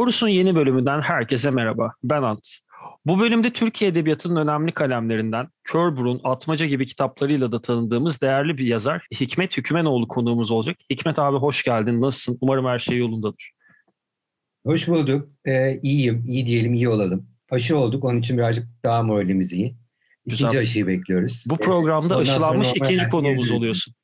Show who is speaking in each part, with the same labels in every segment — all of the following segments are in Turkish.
Speaker 1: Korus'un yeni bölümünden herkese merhaba. Ben Ant. Bu bölümde Türkiye Edebiyatı'nın önemli kalemlerinden Kör Burun, Atmaca gibi kitaplarıyla da tanıdığımız değerli bir yazar Hikmet Hükümenoğlu konuğumuz olacak. Hikmet abi hoş geldin. Nasılsın? Umarım her şey yolundadır.
Speaker 2: Hoş bulduk. Ee, iyiyim. İyi diyelim, iyi olalım. Aşı olduk. Onun için birazcık daha moralimiz iyi. İkinci Güzel. aşıyı bekliyoruz.
Speaker 1: Bu programda Ondan aşılanmış ikinci konuğumuz oluyorsun.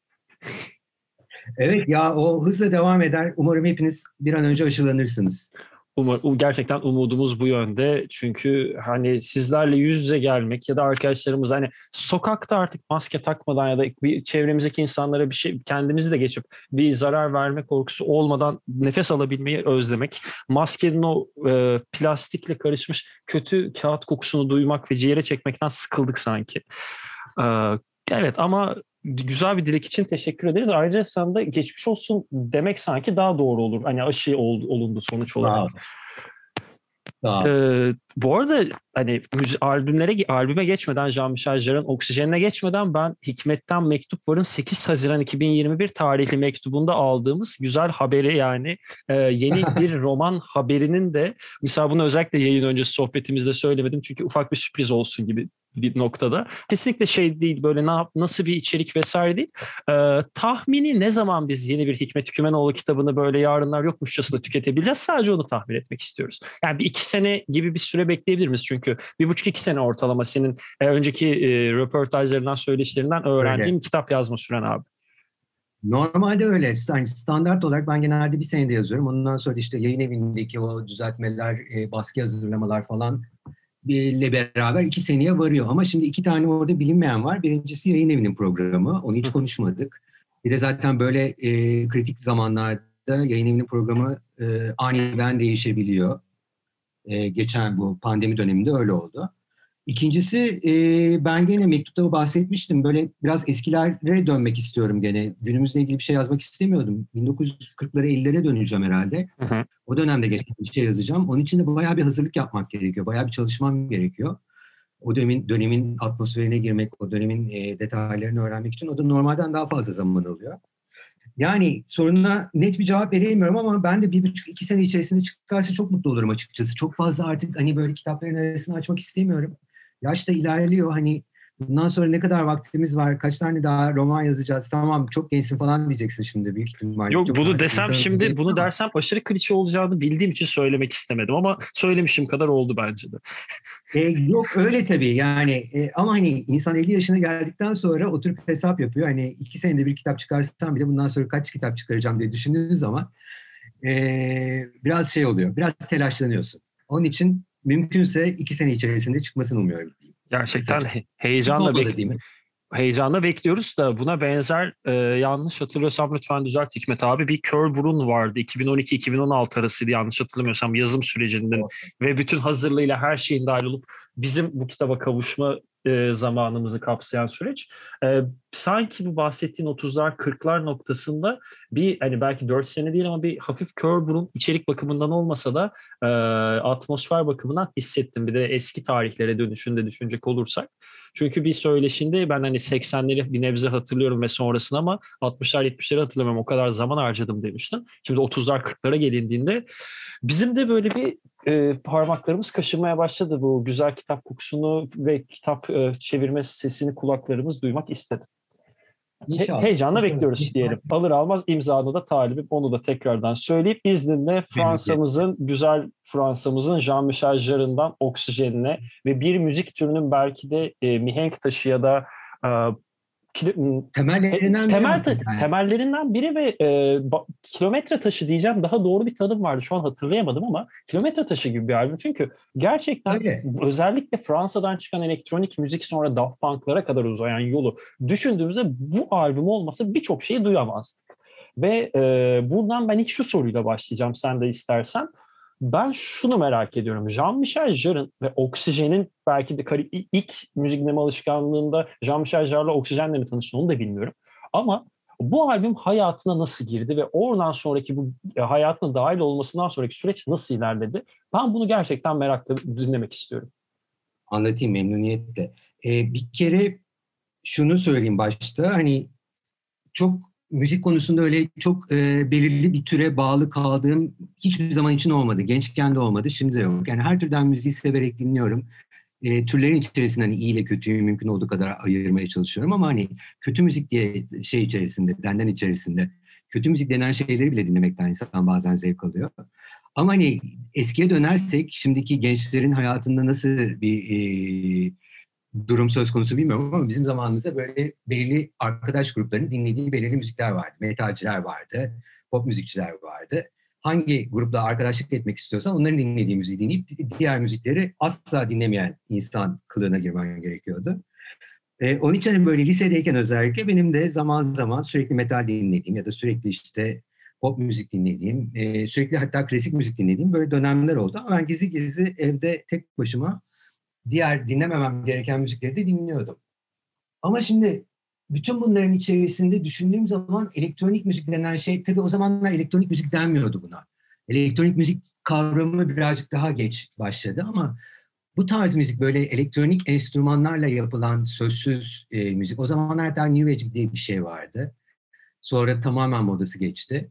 Speaker 2: Evet ya o hızla devam eder. Umarım hepiniz bir an önce aşılanırsınız.
Speaker 1: Umar, gerçekten umudumuz bu yönde. Çünkü hani sizlerle yüz yüze gelmek ya da arkadaşlarımız hani sokakta artık maske takmadan ya da bir çevremizdeki insanlara bir şey kendimizi de geçip bir zarar verme korkusu olmadan nefes alabilmeyi özlemek. Maskenin o e, plastikle karışmış kötü kağıt kokusunu duymak ve ciğere çekmekten sıkıldık sanki. E, evet ama güzel bir dilek için teşekkür ederiz. Ayrıca sen de geçmiş olsun demek sanki daha doğru olur. Hani aşı ol, olundu sonuç olarak. Ee, bu arada hani albümlere albüme geçmeden Jean-Michel Jarre'ın Oksijenine geçmeden ben Hikmet'ten Mektup Var'ın 8 Haziran 2021 tarihli mektubunda aldığımız güzel haberi yani e, yeni bir roman haberinin de mesela bunu özellikle yayın öncesi sohbetimizde söylemedim çünkü ufak bir sürpriz olsun gibi bir noktada. Kesinlikle şey değil böyle ne nasıl bir içerik vesaire değil. Ee, tahmini ne zaman biz yeni bir Hikmet Kümenoğlu kitabını böyle yarınlar yokmuşçasına tüketebileceğiz sadece onu tahmin etmek istiyoruz. Yani bir iki sene gibi bir süre bekleyebilir miyiz? Çünkü bir buçuk iki sene ortalama senin e, önceki e, röportajlarından söyleşilerinden öğrendiğim öyle. kitap yazma süren abi.
Speaker 2: Normalde öyle. Yani standart olarak ben genelde bir senede yazıyorum. Ondan sonra işte yayın evindeki o düzeltmeler, e, baskı hazırlamalar falan ile beraber iki seneye varıyor. Ama şimdi iki tane orada bilinmeyen var. Birincisi yayın evinin programı. Onu hiç konuşmadık. Bir de zaten böyle e, kritik zamanlarda yayın evinin programı e, aniden değişebiliyor. E, geçen bu pandemi döneminde öyle oldu. İkincisi e, ben gene mektupta bahsetmiştim. Böyle biraz eskilere dönmek istiyorum gene. Günümüzle ilgili bir şey yazmak istemiyordum. 1940'lara 50'lere döneceğim herhalde. Hı hı. O dönemde geçen bir şey yazacağım. Onun için de bayağı bir hazırlık yapmak gerekiyor. Bayağı bir çalışmam gerekiyor. O dönemin, dönemin atmosferine girmek, o dönemin e, detaylarını öğrenmek için o da normalden daha fazla zaman alıyor. Yani soruna net bir cevap veremiyorum ama ben de bir buçuk iki sene içerisinde çıkarsa çok mutlu olurum açıkçası. Çok fazla artık hani böyle kitapların arasını açmak istemiyorum yaş da ilerliyor. Hani bundan sonra ne kadar vaktimiz var, kaç tane daha roman yazacağız, tamam çok gençsin falan diyeceksin şimdi büyük ihtimalle.
Speaker 1: Yok
Speaker 2: çok
Speaker 1: bunu desem şimdi, bunu ama. dersem aşırı klişe olacağını bildiğim için söylemek istemedim ama söylemişim kadar oldu bence de.
Speaker 2: E, yok öyle tabii yani e, ama hani insan 50 yaşına geldikten sonra oturup hesap yapıyor. Hani iki senede bir kitap çıkarsam bile bundan sonra kaç kitap çıkaracağım diye düşündüğünüz zaman e, biraz şey oluyor, biraz telaşlanıyorsun. Onun için mümkünse iki sene içerisinde çıkmasını umuyorum.
Speaker 1: Gerçekten he- heyecanla bekliyorum. Heyecanla bekliyoruz da buna benzer e, yanlış hatırlıyorsam lütfen düzelt Hikmet abi bir kör burun vardı 2012-2016 arasıydı yanlış hatırlamıyorsam yazım sürecinde ve bütün hazırlığıyla her şeyin dahil olup bizim bu kitaba kavuşma e, zamanımızı kapsayan süreç. E, sanki bu bahsettiğin 30'lar 40'lar noktasında bir hani belki 4 sene değil ama bir hafif kör burun içerik bakımından olmasa da e, atmosfer bakımından hissettim. Bir de eski tarihlere dönüşünde düşünecek olursak. Çünkü bir söyleşinde ben hani 80'leri bir nebze hatırlıyorum ve sonrasını ama 60'lar 70'leri hatırlamıyorum. O kadar zaman harcadım demiştin. Şimdi 30'lar 40'lara gelindiğinde bizim de böyle bir e, parmaklarımız kaşınmaya başladı bu güzel kitap kokusunu ve kitap e, çevirme sesini kulaklarımız duymak istedi. He, heyecanla bekliyoruz İnşallah. diyelim. Alır almaz imzanı da talibim onu da tekrardan söyleyip izninle Fransa'mızın güzel Fransa'mızın Jean-Michel Jarre'ından Oksijenine ve bir müzik türünün belki de e, mihenk taşı ya da e, temellerinden temel, biri. Yani. Temellerinden biri ve e, kilometre taşı diyeceğim daha doğru bir tanım vardı şu an hatırlayamadım ama kilometre taşı gibi bir albüm çünkü gerçekten Öyle. özellikle Fransa'dan çıkan elektronik müzik sonra Daft Punk'lara kadar uzayan yolu düşündüğümüzde bu albüm olmasa birçok şeyi duyamazdık. Ve e, buradan ben ilk şu soruyla başlayacağım sen de istersen. Ben şunu merak ediyorum. Jean-Michel Jarre'ın ve Oksijen'in belki de ilk müzik dinleme alışkanlığında Jean-Michel Jarre'la Oksijen'le mi tanıştın onu da bilmiyorum. Ama bu albüm hayatına nasıl girdi ve oradan sonraki bu e, hayatına dahil olmasından sonraki süreç nasıl ilerledi? Ben bunu gerçekten merakla dinlemek istiyorum.
Speaker 2: Anlatayım memnuniyetle. Ee, bir kere şunu söyleyeyim başta hani çok müzik konusunda öyle çok e, belirli bir türe bağlı kaldığım hiçbir zaman için olmadı. Gençken de olmadı, şimdi de yok. Yani her türden müziği severek dinliyorum. E, türlerin içerisinde hani iyi ile kötüyü mümkün olduğu kadar ayırmaya çalışıyorum ama hani kötü müzik diye şey içerisinde, denden içerisinde kötü müzik denen şeyleri bile dinlemekten insan bazen zevk alıyor. Ama hani eskiye dönersek şimdiki gençlerin hayatında nasıl bir e, durum söz konusu bilmiyorum ama bizim zamanımızda böyle belirli arkadaş gruplarının dinlediği belirli müzikler vardı. Metalciler vardı, pop müzikçiler vardı. Hangi grupla arkadaşlık etmek istiyorsan onların dinlediği müziği dinleyip diğer müzikleri asla dinlemeyen insan kılığına girmen gerekiyordu. Ee, onun için hani böyle lisedeyken özellikle benim de zaman zaman sürekli metal dinlediğim ya da sürekli işte pop müzik dinlediğim, e, sürekli hatta klasik müzik dinlediğim böyle dönemler oldu. Ama ben gizli gizli evde tek başıma diğer dinlememem gereken müzikleri de dinliyordum. Ama şimdi bütün bunların içerisinde düşündüğüm zaman elektronik müzik denen şey, tabii o zamanlar elektronik müzik denmiyordu buna. Elektronik müzik kavramı birazcık daha geç başladı ama bu tarz müzik böyle elektronik enstrümanlarla yapılan sözsüz e, müzik. O zamanlar hatta New Age diye bir şey vardı. Sonra tamamen modası geçti.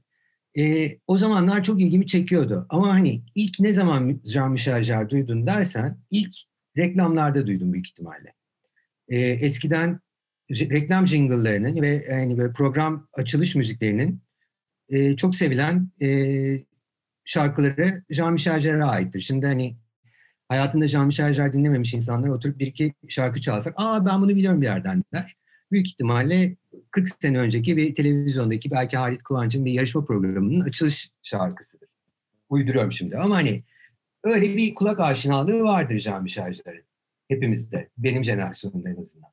Speaker 2: E, o zamanlar çok ilgimi çekiyordu. Ama hani ilk ne zaman Jean-Michel Jarre duydun dersen ilk reklamlarda duydum büyük ihtimalle. E, eskiden reklam jingle'larının ve yani böyle program açılış müziklerinin e, çok sevilen e, şarkıları Jean-Michel Jarre'a aittir. Şimdi hani hayatında Jean-Michel Jarre dinlememiş insanlar oturup bir iki şarkı çalsak, aa ben bunu biliyorum bir yerden der. Büyük ihtimalle 40 sene önceki bir televizyondaki belki Halit Kıvanç'ın bir yarışma programının açılış şarkısıdır. Uyduruyorum şimdi ama hani öyle bir kulak aşinalığı vardır Can Şarjların. Hepimizde. Benim jenerasyonumda en azından.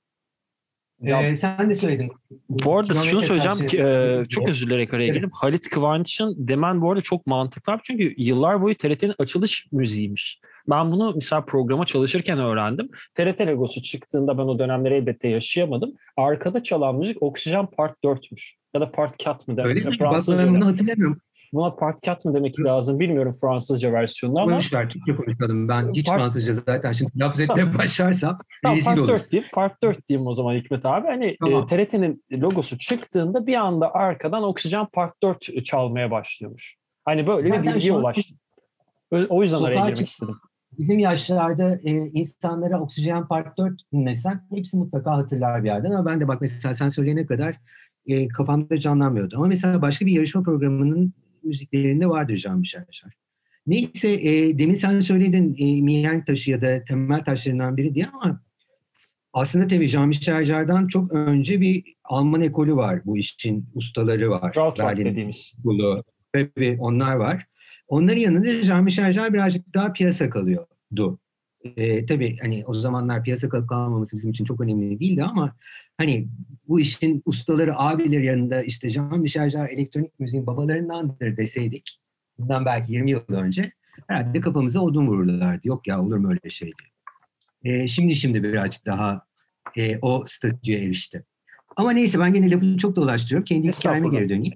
Speaker 2: Ya, ee, sen de söyledin.
Speaker 1: Bu arada şunu söyleyeceğim ki e, çok özür dilerim araya girdim. Halit Kıvanç'ın demen bu arada çok mantıklı çünkü yıllar boyu TRT'nin açılış müziğiymiş. Ben bunu mesela programa çalışırken öğrendim. TRT logosu çıktığında ben o dönemleri elbette yaşayamadım. Arkada çalan müzik Oksijen Part 4'müş. Ya da Part 4 mı?
Speaker 2: Öyle mi? Bunu hatırlamıyorum.
Speaker 1: Buna part 4 mı demek lazım bilmiyorum Fransızca versiyonunu ama.
Speaker 2: Boşver Türkçe konuşalım. Ben hiç part... Fransızca zaten şimdi laf etmeye başlarsam tamam, rezil part olur. 4
Speaker 1: diyeyim, part 4 diyeyim o zaman Hikmet abi. Hani e, tamam. e, TRT'nin logosu çıktığında bir anda arkadan Oksijen Part 4 çalmaya başlıyormuş. Hani böyle zaten bir bilgiye ulaştım. O yüzden araya girmek istedim.
Speaker 2: Bizim yaşlarda e, insanlara Oksijen Part 4 dinlesen hepsi mutlaka hatırlar bir yerden. Ama ben de bak mesela sen söyleyene kadar e, kafamda canlanmıyordu. Ama mesela başka bir yarışma programının müziklerinde vardır Can Michel Neyse e, demin sen söyledin e, mihenk taşı ya da temel taşlarından biri diye ama aslında tabii Jean-Michel çok önce bir Alman ekolü var. Bu işin ustaları var.
Speaker 1: Krautrock dediğimiz.
Speaker 2: Bulu. Tabii onlar var. Onların yanında Jean-Michel Jarre birazcık daha piyasa kalıyordu. E, tabii hani o zamanlar piyasa kalıp kalmaması bizim için çok önemli değildi ama hani bu işin ustaları, abileri yanında işte Jean-Michel Jarre elektronik müziğin babalarındandır deseydik bundan belki 20 yıl önce herhalde kafamıza odun vururlardı. Yok ya olur mu öyle şey diye. E, şimdi şimdi birazcık daha e, o statüye erişti. Ama neyse ben gene lafı çok dolaştırıyorum. Kendi hikayeme geri döneyim.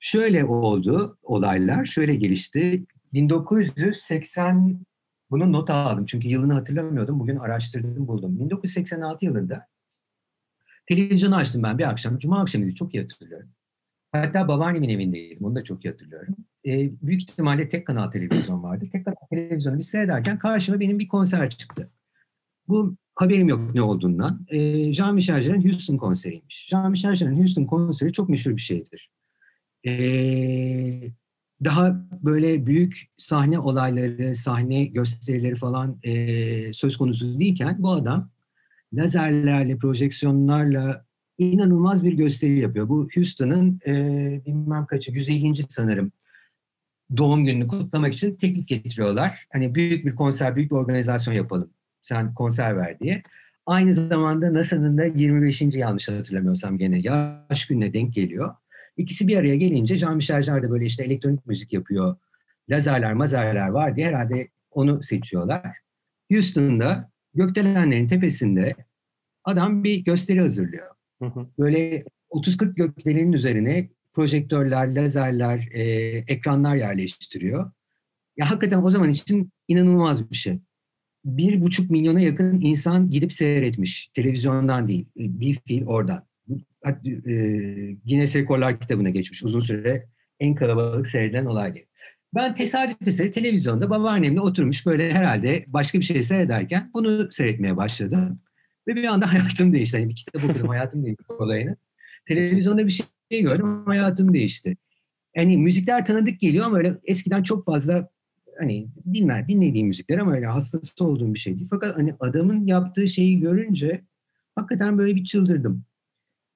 Speaker 2: Şöyle oldu olaylar, şöyle gelişti. 1980 bunun not aldım çünkü yılını hatırlamıyordum. Bugün araştırdım buldum. 1986 yılında televizyonu açtım ben bir akşam. Cuma akşamıydı çok iyi hatırlıyorum. Hatta babaannemin evindeydim. Onu da çok iyi hatırlıyorum. Ee, büyük ihtimalle tek kanal televizyon vardı. Tek kanal televizyonu bir seyrederken karşıma benim bir konser çıktı. Bu haberim yok ne olduğundan. Ee, Jean-Michel Jarre'ın Houston konseriymiş. Jean-Michel Jarre'ın Houston konseri çok meşhur bir şeydir. Ee, daha böyle büyük sahne olayları, sahne gösterileri falan e, söz konusu değilken bu adam lazerlerle, projeksiyonlarla inanılmaz bir gösteri yapıyor. Bu Houston'ın e, bilmem kaçı, 150. sanırım doğum gününü kutlamak için teklif getiriyorlar. Hani büyük bir konser, büyük bir organizasyon yapalım. Sen konser ver diye. Aynı zamanda NASA'nın da 25. yanlış hatırlamıyorsam gene yaş gününe denk geliyor. İkisi bir araya gelince Jean-Michel Jarre böyle işte elektronik müzik yapıyor. Lazerler, mazerler var diye herhalde onu seçiyorlar. Houston'da gökdelenlerin tepesinde adam bir gösteri hazırlıyor. Hı hı. Böyle 30-40 gökdelenin üzerine projektörler, lazerler, e, ekranlar yerleştiriyor. Ya hakikaten o zaman için inanılmaz bir şey. Bir buçuk milyona yakın insan gidip seyretmiş. Televizyondan değil, bir fil oradan. e, Guinness Rekorlar kitabına geçmiş. Uzun süre en kalabalık seyredilen olay diye. Ben tesadüf eseri televizyonda babaannemle oturmuş böyle herhalde başka bir şey seyrederken bunu seyretmeye başladım. Ve bir anda hayatım değişti. Yani bir kitap okudum, hayatım değişti olayını. Televizyonda bir şey gördüm, hayatım değişti. Yani müzikler tanıdık geliyor ama öyle eskiden çok fazla hani dinler, dinlediğim müzikler ama öyle hastası olduğum bir şey değil. Fakat hani adamın yaptığı şeyi görünce hakikaten böyle bir çıldırdım.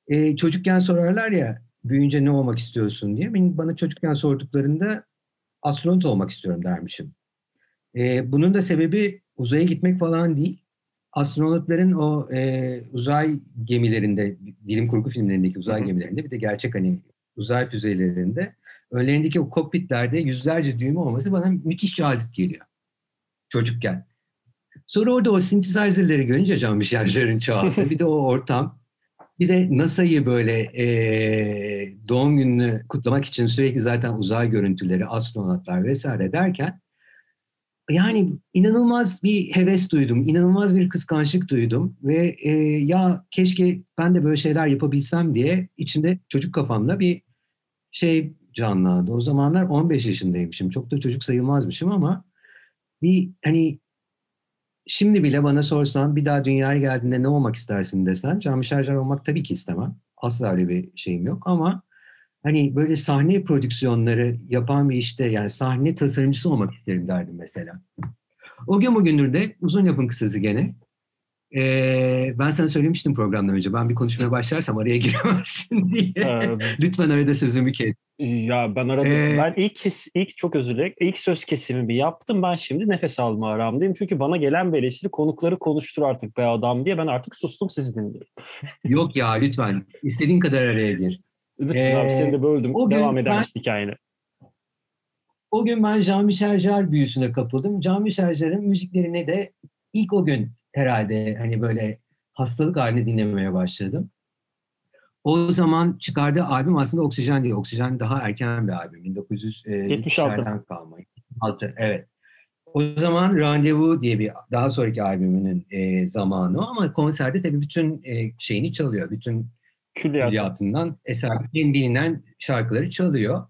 Speaker 2: Ee, çocukken sorarlar ya büyüyünce ne olmak istiyorsun diye. Benim bana çocukken sorduklarında astronot olmak istiyorum dermişim. Ee, bunun da sebebi uzaya gitmek falan değil. Astronotların o e, uzay gemilerinde, bilim kurgu filmlerindeki uzay gemilerinde bir de gerçek hani uzay füzelerinde önlerindeki o kokpitlerde yüzlerce düğme olması bana müthiş cazip geliyor. Çocukken. Sonra orada o synthesizer'ları görünce Can Bişarjar'ın çaldığı bir de o ortam bir de NASA'yı böyle e, doğum gününü kutlamak için sürekli zaten uzay görüntüleri, astronotlar vesaire derken yani inanılmaz bir heves duydum, inanılmaz bir kıskançlık duydum ve e, ya keşke ben de böyle şeyler yapabilsem diye içimde çocuk kafamda bir şey canlandı. O zamanlar 15 yaşındaymışım. Çok da çocuk sayılmazmışım ama bir hani şimdi bile bana sorsan bir daha dünyaya geldiğinde ne olmak istersin desen Cami Şarjar olmak tabii ki istemem. Asla öyle bir şeyim yok ama hani böyle sahne prodüksiyonları yapan bir işte yani sahne tasarımcısı olmak isterim derdim mesela. O gün bugündür de uzun yapın kısası gene. Ee, ben sana söylemiştim programdan önce. Ben bir konuşmaya başlarsam araya giremezsin diye. Ee, Lütfen arada sözümü kes.
Speaker 1: Ya ben arada ee, ben ilk kes, ilk çok özür dilerim. İlk söz kesimi bir yaptım. Ben şimdi nefes alma aramdayım. Çünkü bana gelen bir eleştiri konukları konuştur artık be adam diye ben artık sustum sizi dinliyorum.
Speaker 2: Yok ya lütfen. İstediğin kadar araya gir.
Speaker 1: Lütfen ee, abi seni de böldüm. O Devam eder misin hikayeni?
Speaker 2: O gün ben Jean-Michel Jarre büyüsüne kapıldım. Jean-Michel Jarre'ın müziklerini de ilk o gün herhalde hani böyle hastalık halinde dinlemeye başladım. O zaman çıkardığı albüm aslında Oksijen değil. Oksijen daha erken bir albüm. 1976'dan kalma. 76, evet. O zaman Randevu diye bir daha sonraki albümünün e, zamanı ama konserde tabii bütün e, şeyini çalıyor. Bütün Külliyat. külliyatından eser, en bilinen şarkıları çalıyor.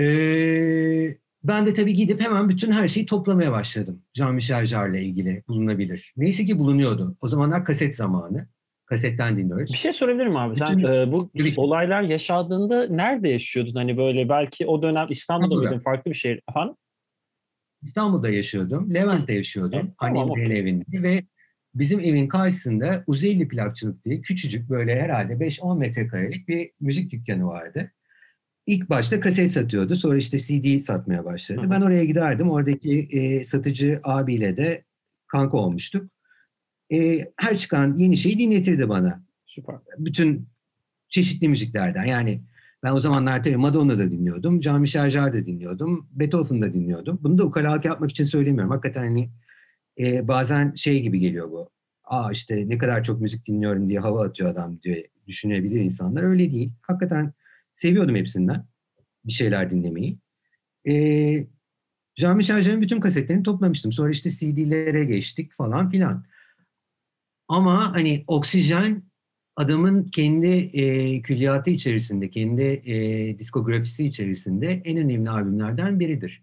Speaker 2: Ee, ben de tabii gidip hemen bütün her şeyi toplamaya başladım. Jean-Michel Jarre'la ilgili bulunabilir. Neyse ki bulunuyordu. O zamanlar kaset zamanı. Kasetten dinliyoruz.
Speaker 1: Bir şey sorabilirim abi. Sen e, bu olaylar yaşadığında nerede yaşıyordun? Hani böyle belki o dönem İstanbul'da mıydın? Farklı bir şehir. Efendim?
Speaker 2: İstanbul'da yaşıyordum. Levent'te yaşıyordum. Evet, Annemin tamam, okay. evinde ve bizim evin karşısında Uzeyli Plakçılık diye küçücük böyle herhalde 5-10 metrekarelik bir müzik dükkanı vardı. İlk başta kaset satıyordu. Sonra işte CD satmaya başladı. Hı-hı. Ben oraya giderdim. Oradaki e, satıcı abiyle de kanka olmuştuk. E, her çıkan yeni şeyi dinletirdi bana. Süper. Bütün çeşitli müziklerden. Yani ben o zamanlar tabii Madonna da dinliyordum. Jean-Michel Jarre da dinliyordum. Beethoven da dinliyordum. Bunu da ukalalık yapmak için söylemiyorum. Hakikaten hani e, bazen şey gibi geliyor bu. Aa işte ne kadar çok müzik dinliyorum diye hava atıyor adam diye düşünebilir insanlar. Öyle değil. Hakikaten seviyordum hepsinden bir şeyler dinlemeyi. Ee, Jean-Michel Jarre'ın bütün kasetlerini toplamıştım. Sonra işte CD'lere geçtik falan filan. Ama hani oksijen adamın kendi e, külliyatı içerisinde, kendi e, diskografisi içerisinde en önemli albümlerden biridir.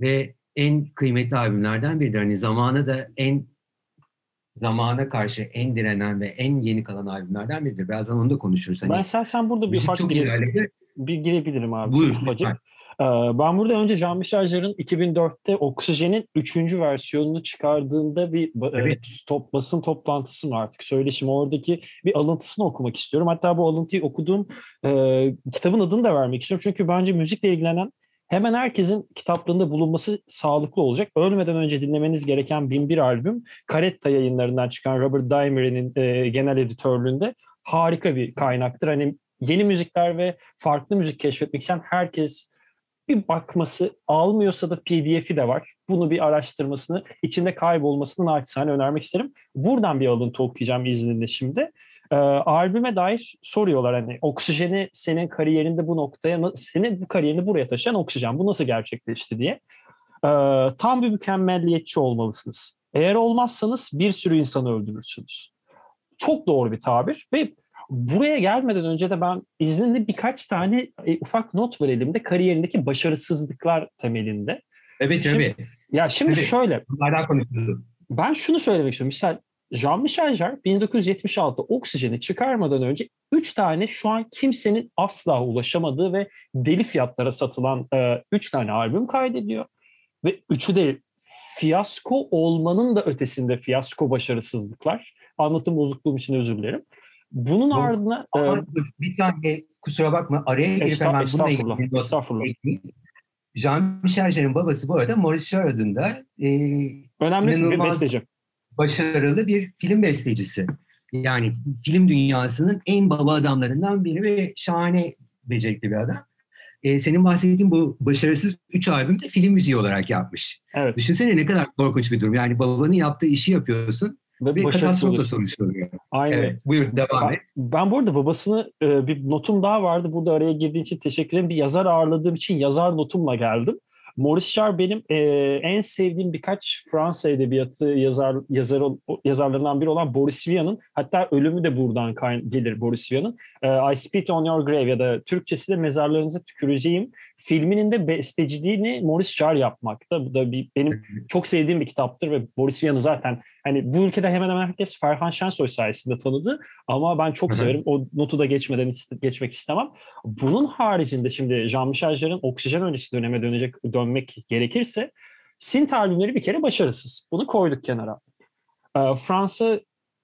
Speaker 2: Ve en kıymetli albümlerden biridir. Hani zamanı da en zamana karşı en direnen ve en yeni kalan albümlerden biridir. Birazdan onu da konuşuruz.
Speaker 1: Hani, ben sen sen burada bir ufak gire, bir girebilirim abi. Buyur. Ufacık. Ee, ben burada önce Jean-Michel Jarre'ın 2004'te Oksijen'in 3. versiyonunu çıkardığında bir e, evet. top, basın toplantısı mı artık söyleşim oradaki bir alıntısını okumak istiyorum. Hatta bu alıntıyı okuduğum e, kitabın adını da vermek istiyorum. Çünkü bence müzikle ilgilenen hemen herkesin kitaplığında bulunması sağlıklı olacak. Ölmeden önce dinlemeniz gereken bin bir albüm Caretta yayınlarından çıkan Robert Dimery'nin e, genel editörlüğünde harika bir kaynaktır. Hani yeni müzikler ve farklı müzik keşfetmek isteyen herkes bir bakması almıyorsa da pdf'i de var. Bunu bir araştırmasını, içinde kaybolmasını naçizane önermek isterim. Buradan bir alıntı okuyacağım izninle şimdi. E, albüme dair soruyorlar hani oksijeni senin kariyerinde bu noktaya, senin bu kariyerini buraya taşıyan oksijen bu nasıl gerçekleşti diye. E, tam bir mükemmelliyetçi olmalısınız. Eğer olmazsanız bir sürü insanı öldürürsünüz. Çok doğru bir tabir ve Buraya gelmeden önce de ben izninle birkaç tane e, ufak not verelim de kariyerindeki başarısızlıklar temelinde.
Speaker 2: Evet
Speaker 1: şimdi,
Speaker 2: tabii.
Speaker 1: Ya şimdi
Speaker 2: tabii.
Speaker 1: şöyle.
Speaker 2: Bunlardan konuşuyoruz.
Speaker 1: Ben şunu söylemek istiyorum. Misal Jean-Michel Jarre 1976 oksijeni çıkarmadan önce 3 tane şu an kimsenin asla ulaşamadığı ve deli fiyatlara satılan 3 e, tane albüm kaydediyor. Ve üçü de fiyasko olmanın da ötesinde fiyasko başarısızlıklar. Anlatım bozukluğum için özür dilerim. Bunun Bu, ardına...
Speaker 2: Ama e, bir tane kusura bakma araya girip hemen bununla ilgili estağfurullah. Jean-Michel Jarre'ın babası bu arada Maurice Jarre adında e,
Speaker 1: önemli bir besteci.
Speaker 2: Başarılı bir film bestecisi. Yani film dünyasının en baba adamlarından biri ve şahane becerikli bir adam. Ee, senin bahsettiğin bu başarısız üç albüm de film müziği olarak yapmış. Evet. Düşünsene ne kadar korkunç bir durum. Yani babanın yaptığı işi yapıyorsun ve bir katastrofa sonuç oluyor.
Speaker 1: Aynen. Evet,
Speaker 2: buyur devam
Speaker 1: ben,
Speaker 2: et.
Speaker 1: Ben burada babasını e, bir notum daha vardı. Burada araya girdiğin için teşekkür ederim. Bir yazar ağırladığım için yazar notumla geldim. Maurice Jarre benim e, en sevdiğim birkaç Fransa edebiyatı yazar, yazar yazarlarından biri olan Boris Vian'ın hatta ölümü de buradan gelir Boris Vian'ın e, I Spit on Your Grave ya da Türkçesi de mezarlarınıza tüküreceğim filminin de besteciliğini Maurice Jarre yapmakta. Bu da bir, benim çok sevdiğim bir kitaptır ve Boris Vian'ı zaten hani bu ülkede hemen hemen herkes Ferhan Şensoy sayesinde tanıdı ama ben çok severim. O notu da geçmeden geçmek istemem. Bunun haricinde şimdi Jean-Michel Jarre'ın Oksijen öncesi döneme dönecek dönmek gerekirse Sint albümleri bir kere başarısız. Bunu koyduk kenara. Fransa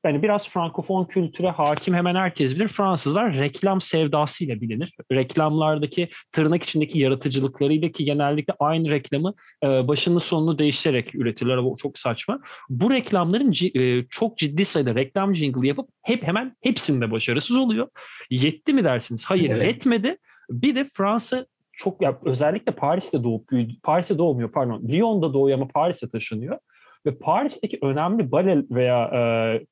Speaker 1: yani biraz frankofon kültüre hakim hemen herkes bilir. Fransızlar reklam sevdasıyla bilinir. Reklamlardaki tırnak içindeki yaratıcılıklarıyla ki genellikle aynı reklamı e, başını sonunu değiştirerek üretirler. Bu çok saçma. Bu reklamların e, çok ciddi sayıda reklam jingle yapıp hep hemen hepsinde başarısız oluyor. Yetti mi dersiniz? Hayır evet. etmedi. Bir de Fransa çok ya özellikle Paris'te doğup büyüdü. Paris'te doğmuyor pardon. Lyon'da doğuyor ama Paris'e taşınıyor. Ve Paris'teki önemli bale veya e,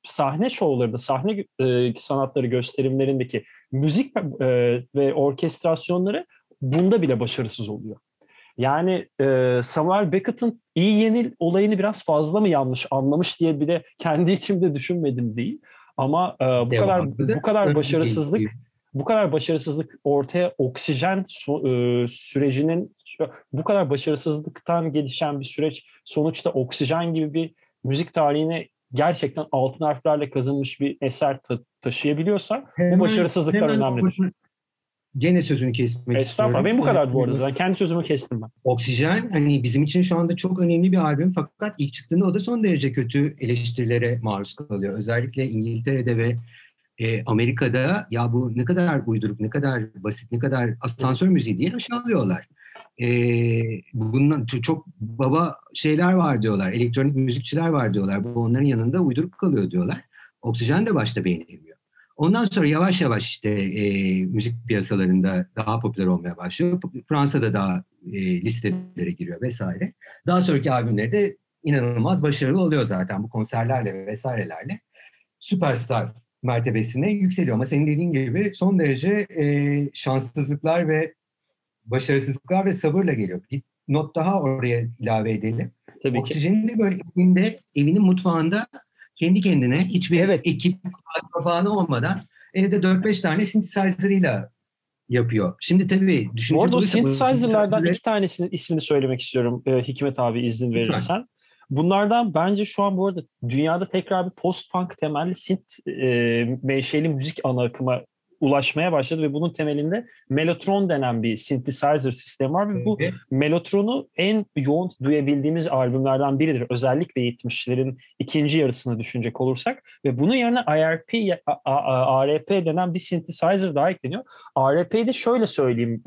Speaker 1: sahne şovlarında, sahne e, sanatları gösterimlerindeki müzik e, ve orkestrasyonları bunda bile başarısız oluyor. Yani e, Samuel Beckett'ın iyi yenil olayını biraz fazla mı yanlış anlamış diye bile kendi içimde düşünmedim değil. Ama e, bu Devamlı kadar bu kadar başarısızlık bu kadar başarısızlık ortaya oksijen so, e, sürecinin bu kadar başarısızlıktan gelişen bir süreç sonuçta oksijen gibi bir müzik tarihine gerçekten altın harflerle kazınmış bir eser ta- taşıyabiliyorsa hemen, bu başarısızlıklar önemlidir.
Speaker 2: Gene sözünü kesmek
Speaker 1: Estağfurullah. Benim bu kadar bu arada. Ben kendi sözümü kestim ben.
Speaker 2: Oksijen hani bizim için şu anda çok önemli bir albüm fakat ilk çıktığında o da son derece kötü eleştirilere maruz kalıyor. Özellikle İngiltere'de ve e, Amerika'da ya bu ne kadar uyduruk, ne kadar basit, ne kadar asansör müziği diye aşağılıyorlar e, bundan çok baba şeyler var diyorlar. Elektronik müzikçiler var diyorlar. Bu onların yanında uyduruk kalıyor diyorlar. Oksijen de başta beğenilmiyor. Ondan sonra yavaş yavaş işte e, müzik piyasalarında daha popüler olmaya başlıyor. Fransa'da daha e, listelere giriyor vesaire. Daha sonraki albümleri de inanılmaz başarılı oluyor zaten bu konserlerle vesairelerle. Süperstar mertebesine yükseliyor. Ama senin dediğin gibi son derece e, şanssızlıklar ve başarısızlıklar ve sabırla geliyor. Bir not daha oraya ilave edelim. Tabii Oksijenin de böyle evinde, evinin mutfağında kendi kendine hiçbir evet. ekip akrabanı olmadan evde 4-5 tane synthesizer'ıyla yapıyor. Şimdi tabii
Speaker 1: düşünce Bu arada o synthesizer'lardan iki tanesinin ismini söylemek istiyorum e, Hikmet abi izin verirsen. Bunlardan bence şu an bu arada dünyada tekrar bir post-punk temelli synth e, menşeli müzik ana akıma ulaşmaya başladı ve bunun temelinde Mellotron denen bir synthesizer sistemi var ve bu evet. Mellotron'u en yoğun duyabildiğimiz albümlerden biridir. Özellikle 70'lerin ikinci yarısını düşünecek olursak ve bunun yerine IRP, ARP denen bir synthesizer daha ekleniyor. ARP'yi de şöyle söyleyeyim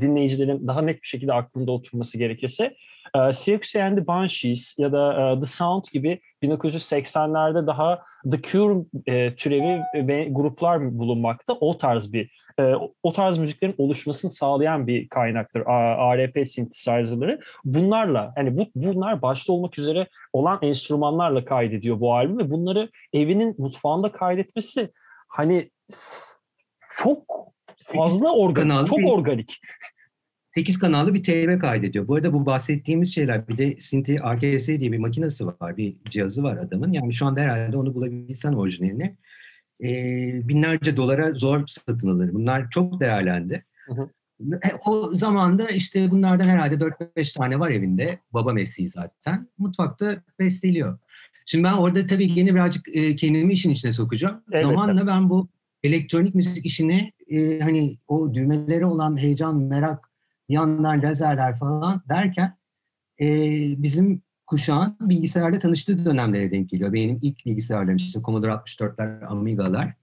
Speaker 1: dinleyicilerin daha net bir şekilde aklında oturması gerekirse. E, Circus and the Banshees ya da The Sound gibi 1980'lerde daha The Cure e, türevi ve gruplar bulunmakta. O tarz bir e, o tarz müziklerin oluşmasını sağlayan bir kaynaktır ARP synthesizer'ları. Bunlarla yani bu bunlar başta olmak üzere olan enstrümanlarla kaydediyor bu albüm ve bunları evinin mutfağında kaydetmesi hani çok fazla organik, çok organik.
Speaker 2: 8 kanallı bir TV kaydediyor. Bu arada bu bahsettiğimiz şeyler bir de Synthi RKS diye bir makinesi var, bir cihazı var adamın. Yani şu anda herhalde onu bulabilsen orijinalini e, binlerce dolara zor satın alır. Bunlar çok değerlendi. Hı hı. E, o zamanda işte bunlardan herhalde 4-5 tane var evinde. Baba mesleği zaten. Mutfakta besteliyor. Şimdi ben orada tabii yeni birazcık e, kendimi işin içine sokacağım. Evet, Zamanla ben bu elektronik müzik işini e, hani o düğmelere olan heyecan, merak, yandan lazerler falan derken e, bizim kuşağın bilgisayarda tanıştığı dönemlere denk geliyor. Benim ilk bilgisayarlarım işte Commodore 64'ler, Amiga'lar.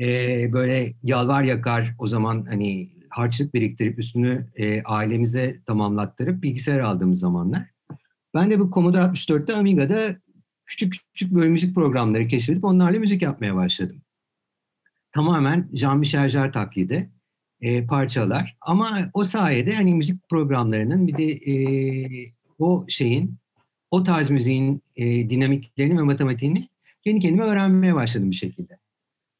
Speaker 2: E, böyle yalvar yakar o zaman hani harçlık biriktirip üstünü e, ailemize tamamlattırıp bilgisayar aldığımız zamanlar. Ben de bu Commodore 64'te Amiga'da küçük küçük böyle müzik programları keşfedip onlarla müzik yapmaya başladım. Tamamen Jean-Michel Jarre taklidi e, parçalar. Ama o sayede hani müzik programlarının bir de e, o şeyin, o tarz müziğin e, dinamiklerini ve matematiğini kendi kendime öğrenmeye başladım bir şekilde.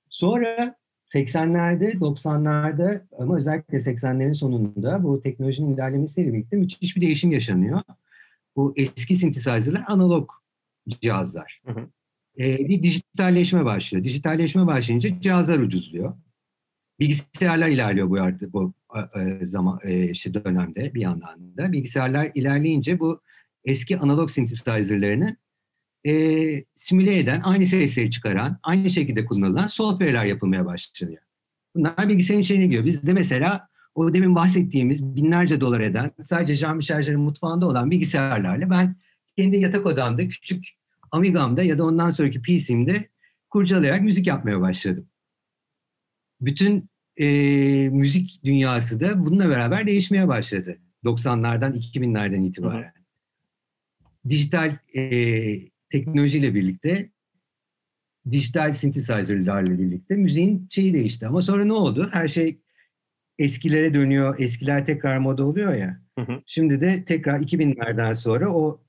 Speaker 2: Sonra 80'lerde, 90'larda ama özellikle 80'lerin sonunda bu teknolojinin ilerlemesiyle birlikte müthiş bir değişim yaşanıyor. Bu eski synthesizer'lar analog cihazlar. Hı hı. Ee, bir dijitalleşme başlıyor. Dijitalleşme başlayınca cihazlar ucuzluyor. Bilgisayarlar ilerliyor bu artık bu zaman e, işte dönemde bir yandan da. Bilgisayarlar ilerleyince bu eski analog synthesizer'larını e, simüle eden, aynı sesleri çıkaran, aynı şekilde kullanılan software'ler yapılmaya başlıyor. Bunlar bilgisayarın içine giriyor. Bizde mesela o demin bahsettiğimiz binlerce dolar eden, sadece Jean-Michel mutfağında olan bilgisayarlarla ben kendi yatak odamda, küçük Amiga'mda ya da ondan sonraki PC'mde kurcalayarak müzik yapmaya başladım. Bütün e, müzik dünyası da bununla beraber değişmeye başladı. 90'lardan 2000'lerden itibaren. Hı hı. Dijital e, teknolojiyle birlikte dijital synthesizer'larla birlikte müziğin şeyi değişti. Ama sonra ne oldu? Her şey eskilere dönüyor. Eskiler tekrar moda oluyor ya. Hı hı. Şimdi de tekrar 2000'lerden sonra o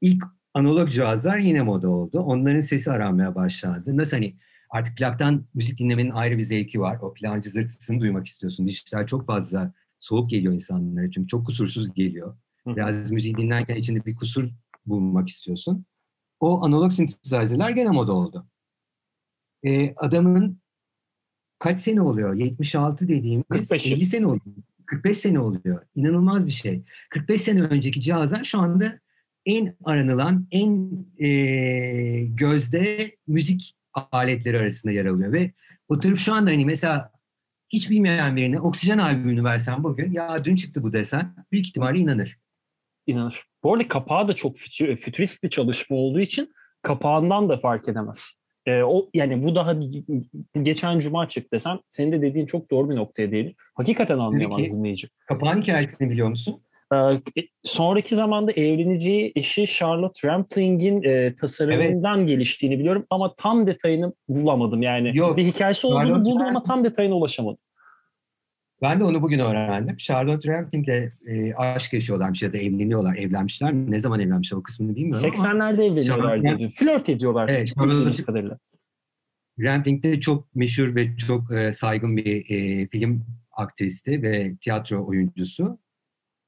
Speaker 2: ilk analog cihazlar yine moda oldu. Onların sesi aranmaya başlandı. Nasıl hani artık plaktan müzik dinlemenin ayrı bir zevki var. O plağın cızırtısını duymak istiyorsun. Dijital çok fazla soğuk geliyor insanlara çünkü çok kusursuz geliyor. Biraz müziği dinlerken içinde bir kusur bulmak istiyorsun o analog synthesizer'lar gene moda oldu. E, adamın kaç sene oluyor? 76 dediğimiz 45 50 sene oluyor. 45 sene oluyor. İnanılmaz bir şey. 45 sene önceki cihazlar şu anda en aranılan, en e, gözde müzik aletleri arasında yer alıyor. Ve oturup şu anda hani mesela hiç bilmeyen birine oksijen albümünü versen bugün ya dün çıktı bu desen büyük ihtimalle inanır.
Speaker 1: İnanır. Bu arada kapağı da çok fütürist bir çalışma olduğu için kapağından da fark edemez. E, o yani bu daha geçen cuma çıktı desem senin de dediğin çok doğru bir noktaya değil. Hakikaten anlayamaz Peki, dinleyici.
Speaker 2: Kapağın hikayesini biliyor musun?
Speaker 1: Ee, sonraki zamanda evleneceği eşi Charlotte Rampling'in e, tasarımından evet. geliştiğini biliyorum ama tam detayını bulamadım. Yani Yok, bir hikayesi olduğunu Charlotte buldum ama tam detayına ulaşamadım.
Speaker 2: Ben de onu bugün öğrendim. Charlotte Rampling ile e, aşk yaşıyorlarmış ya da evleniyorlar. Evlenmişler mi? Ne zaman evlenmişler o kısmını bilmiyorum
Speaker 1: 80'lerde evleniyorlar diyor. Flört ediyorlar. Evet, Charlotte kadarıyla.
Speaker 2: Rampling de çok meşhur ve çok e, saygın bir e, film aktristi ve tiyatro oyuncusu.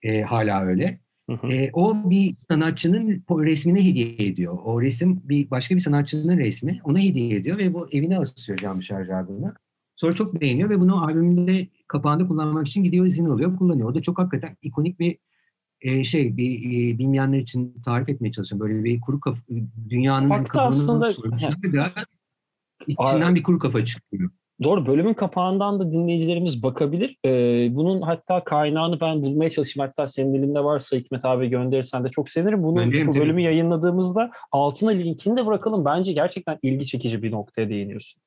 Speaker 2: E, hala öyle. Hı hı. E, o bir sanatçının resmine hediye ediyor. O resim bir başka bir sanatçının resmi. Ona hediye ediyor ve bu evine asıyor Jean-Michel Jarre'ını. Sonra çok beğeniyor ve bunu albümünde kapağında kullanmak için gidiyor izin alıyor, kullanıyor. O da çok hakikaten ikonik bir e, şey, bir e, bilmeyenler için tarif etmeye çalışıyorum. Böyle bir kuru kafa, dünyanın
Speaker 1: Hatta aslında
Speaker 2: içinden bir kuru kafa çıkıyor.
Speaker 1: Doğru bölümün kapağından da dinleyicilerimiz bakabilir. Ee, bunun hatta kaynağını ben bulmaya çalışayım. Hatta senin elinde varsa Hikmet abi gönderirsen de çok sevinirim. Bunu bu bölümü yayınladığımızda altına linkini de bırakalım. Bence gerçekten ilgi çekici bir noktaya değiniyorsun.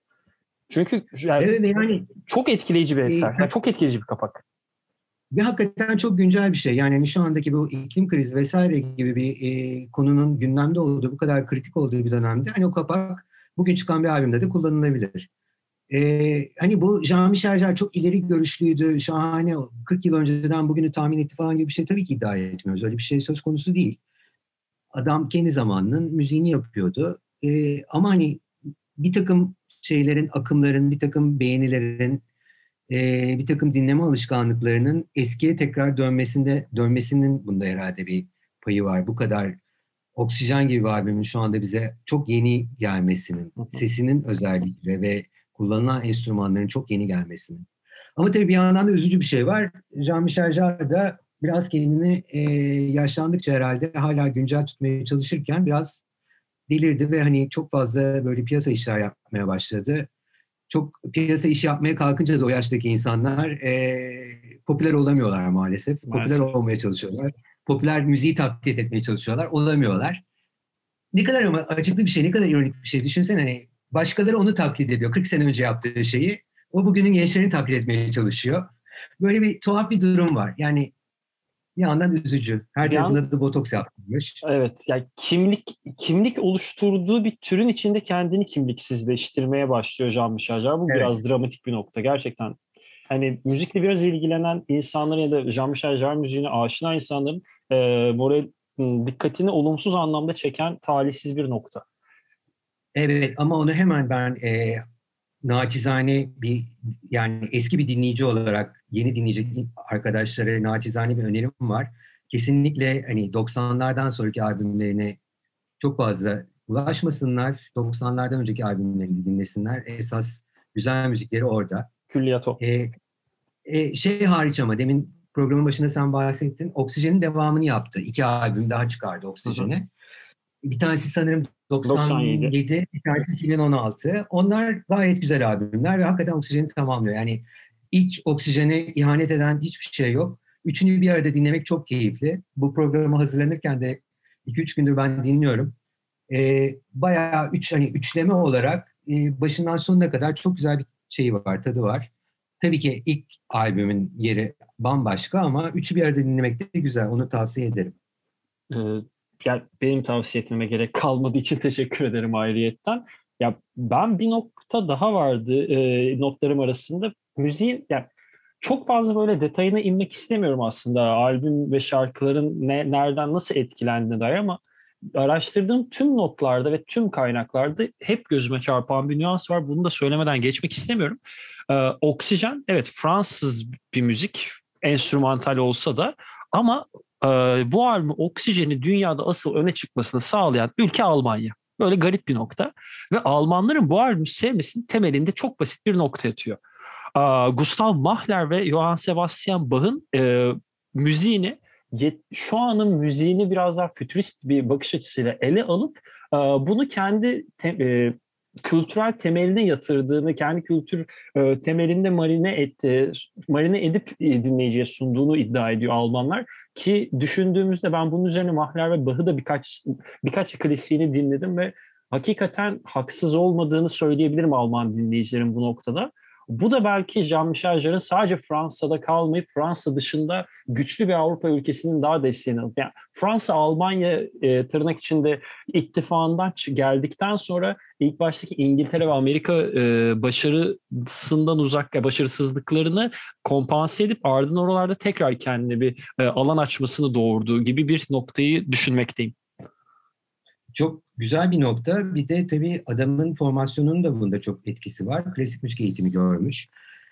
Speaker 1: Çünkü yani, evet, yani çok etkileyici bir eser. Yani çok etkileyici bir kapak.
Speaker 2: Ve hakikaten çok güncel bir şey. Yani hani şu andaki bu iklim krizi vesaire gibi bir e, konunun gündemde olduğu, bu kadar kritik olduğu bir dönemde hani o kapak bugün çıkan bir albümde de kullanılabilir. E, hani bu Jean-Michel Jarre çok ileri görüşlüydü, şahane, 40 yıl önceden bugünü tahmin etti falan gibi bir şey tabii ki iddia etmiyoruz. Öyle bir şey söz konusu değil. Adam kendi zamanının müziğini yapıyordu. E, ama hani bir takım şeylerin, akımların, bir takım beğenilerin, e, bir takım dinleme alışkanlıklarının eskiye tekrar dönmesinde dönmesinin bunda herhalde bir payı var. Bu kadar Oksijen gibi bir albümün şu anda bize çok yeni gelmesinin, sesinin özellikle ve kullanılan enstrümanların çok yeni gelmesini. Ama tabii bir yandan da üzücü bir şey var. Jean-Michel Jarre da biraz kendini e, yaşlandıkça herhalde hala güncel tutmaya çalışırken biraz delirdi ve hani çok fazla böyle piyasa işler yapmaya başladı. Çok piyasa iş yapmaya kalkınca da o yaştaki insanlar e, popüler olamıyorlar maalesef. Popüler olmaya çalışıyorlar. Popüler müziği taklit etmeye çalışıyorlar. Olamıyorlar. Ne kadar ama acıklı bir şey, ne kadar ironik bir şey. Düşünsene hani başkaları onu taklit ediyor. 40 sene önce yaptığı şeyi. O bugünün gençlerini taklit etmeye çalışıyor. Böyle bir tuhaf bir durum var. Yani bir yandan üzücü. Her tarafında da botoks yaptırmış.
Speaker 1: Evet. Yani kimlik kimlik oluşturduğu bir türün içinde kendini kimliksizleştirmeye başlıyor Jean Michel Jarre. Bu evet. biraz dramatik bir nokta. Gerçekten hani müzikle biraz ilgilenen insanların ya da Jean Michel Jarre müziğine aşina insanların e, moral dikkatini olumsuz anlamda çeken talihsiz bir nokta.
Speaker 2: Evet ama onu hemen ben e, naçizane bir yani eski bir dinleyici olarak yeni dinleyici arkadaşlara naçizane bir önerim var. Kesinlikle hani 90'lardan sonraki albümlerine çok fazla ulaşmasınlar. 90'lardan önceki albümlerini dinlesinler. Esas güzel müzikleri orada.
Speaker 1: Külliyat o.
Speaker 2: Ee, e, şey hariç ama demin programın başında sen bahsettin. Oksijen'in devamını yaptı. İki albüm daha çıkardı Oksijen'e. Bir tanesi sanırım 97, 97 bir tanesi 2016. Onlar gayet güzel albümler ve hakikaten Oksijen'i tamamlıyor. Yani ilk Oksijen'e ihanet eden hiçbir şey yok. Üçünü bir arada dinlemek çok keyifli. Bu programı hazırlanırken de 2-3 gündür ben dinliyorum. Ee, bayağı üç, hani üçleme olarak e, başından sonuna kadar çok güzel bir şey var, tadı var. Tabii ki ilk albümün yeri bambaşka ama üçü bir arada dinlemek de güzel. Onu tavsiye ederim.
Speaker 1: Ee, yani benim tavsiye etmeme gerek kalmadığı için teşekkür ederim ayrıyetten. Ya ben bir nokta daha vardı e, notlarım arasında. Müziğin yani çok fazla böyle detayına inmek istemiyorum aslında albüm ve şarkıların ne, nereden nasıl etkilendiğine dair ama araştırdığım tüm notlarda ve tüm kaynaklarda hep gözüme çarpan bir nüans var. Bunu da söylemeden geçmek istemiyorum. Ee, Oksijen evet Fransız bir müzik enstrümantal olsa da ama e, bu albüm Oksijen'i dünyada asıl öne çıkmasını sağlayan ülke Almanya. Böyle garip bir nokta. Ve Almanların bu albümü sevmesinin temelinde çok basit bir nokta yatıyor. Ee, Gustav Mahler ve Johann Sebastian Bach'ın e, müziğini şu anın müziğini biraz daha fütürist bir bakış açısıyla ele alıp e, bunu kendi te, e, kültürel temeline yatırdığını, kendi kültür e, temelinde marine etti, marine edip e, dinleyiciye sunduğunu iddia ediyor Almanlar. Ki düşündüğümüzde ben bunun üzerine Mahler ve Bach'ı da birkaç birkaç klasiğini dinledim ve hakikaten haksız olmadığını söyleyebilirim Alman dinleyicilerin bu noktada. Bu da belki Jean-Michel Jarre'ın sadece Fransa'da kalmayıp Fransa dışında güçlü bir Avrupa ülkesinin daha desteğini alıp yani Fransa Almanya e, tırnak içinde ittifakından geldikten sonra ilk baştaki İngiltere ve Amerika e, başarısından uzak başarısızlıklarını kompanse edip ardından oralarda tekrar kendine bir e, alan açmasını doğurduğu gibi bir noktayı düşünmekteyim.
Speaker 2: Çok güzel bir nokta. Bir de tabii adamın formasyonunun da bunda çok etkisi var. Klasik müzik eğitimi görmüş.